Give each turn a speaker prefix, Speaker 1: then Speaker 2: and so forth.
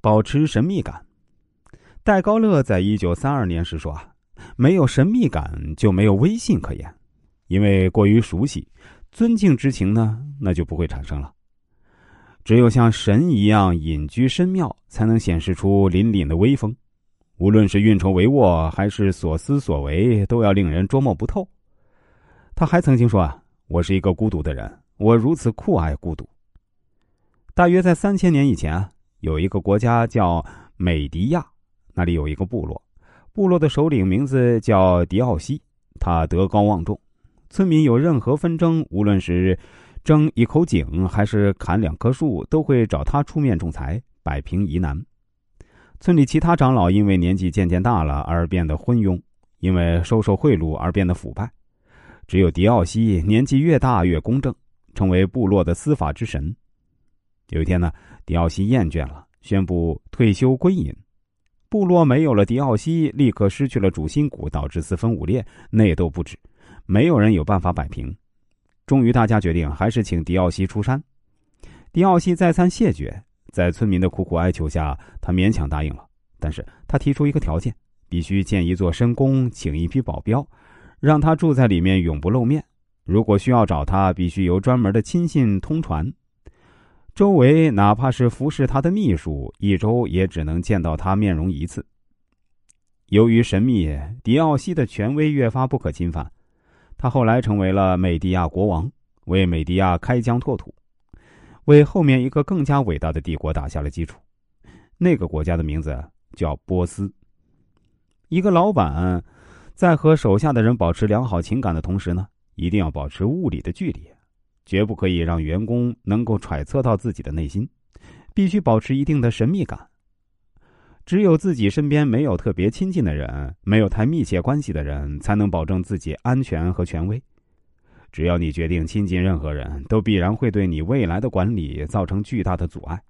Speaker 1: 保持神秘感。戴高乐在一九三二年时说：“啊，没有神秘感就没有威信可言，因为过于熟悉，尊敬之情呢，那就不会产生了。只有像神一样隐居深庙，才能显示出凛凛的威风。无论是运筹帷幄，还是所思所为，都要令人捉摸不透。”他还曾经说：“啊，我是一个孤独的人，我如此酷爱孤独。”大约在三千年以前啊，有一个国家叫美迪亚，那里有一个部落，部落的首领名字叫迪奥西，他德高望重，村民有任何纷争，无论是争一口井还是砍两棵树，都会找他出面仲裁，摆平疑难。村里其他长老因为年纪渐渐大了而变得昏庸，因为收受贿赂而变得腐败，只有迪奥西年纪越大越公正，成为部落的司法之神。有一天呢，迪奥西厌倦了，宣布退休归隐。部落没有了迪奥西，立刻失去了主心骨，导致四分五裂，内斗不止，没有人有办法摆平。终于，大家决定还是请迪奥西出山。迪奥西再三谢绝，在村民的苦苦哀求下，他勉强答应了。但是他提出一个条件：必须建一座深宫，请一批保镖，让他住在里面，永不露面。如果需要找他，必须由专门的亲信通传。周围哪怕是服侍他的秘书，一周也只能见到他面容一次。由于神秘，迪奥西的权威越发不可侵犯。他后来成为了美迪亚国王，为美迪亚开疆拓土，为后面一个更加伟大的帝国打下了基础。那个国家的名字叫波斯。一个老板在和手下的人保持良好情感的同时呢，一定要保持物理的距离。绝不可以让员工能够揣测到自己的内心，必须保持一定的神秘感。只有自己身边没有特别亲近的人，没有太密切关系的人，才能保证自己安全和权威。只要你决定亲近任何人，都必然会对你未来的管理造成巨大的阻碍。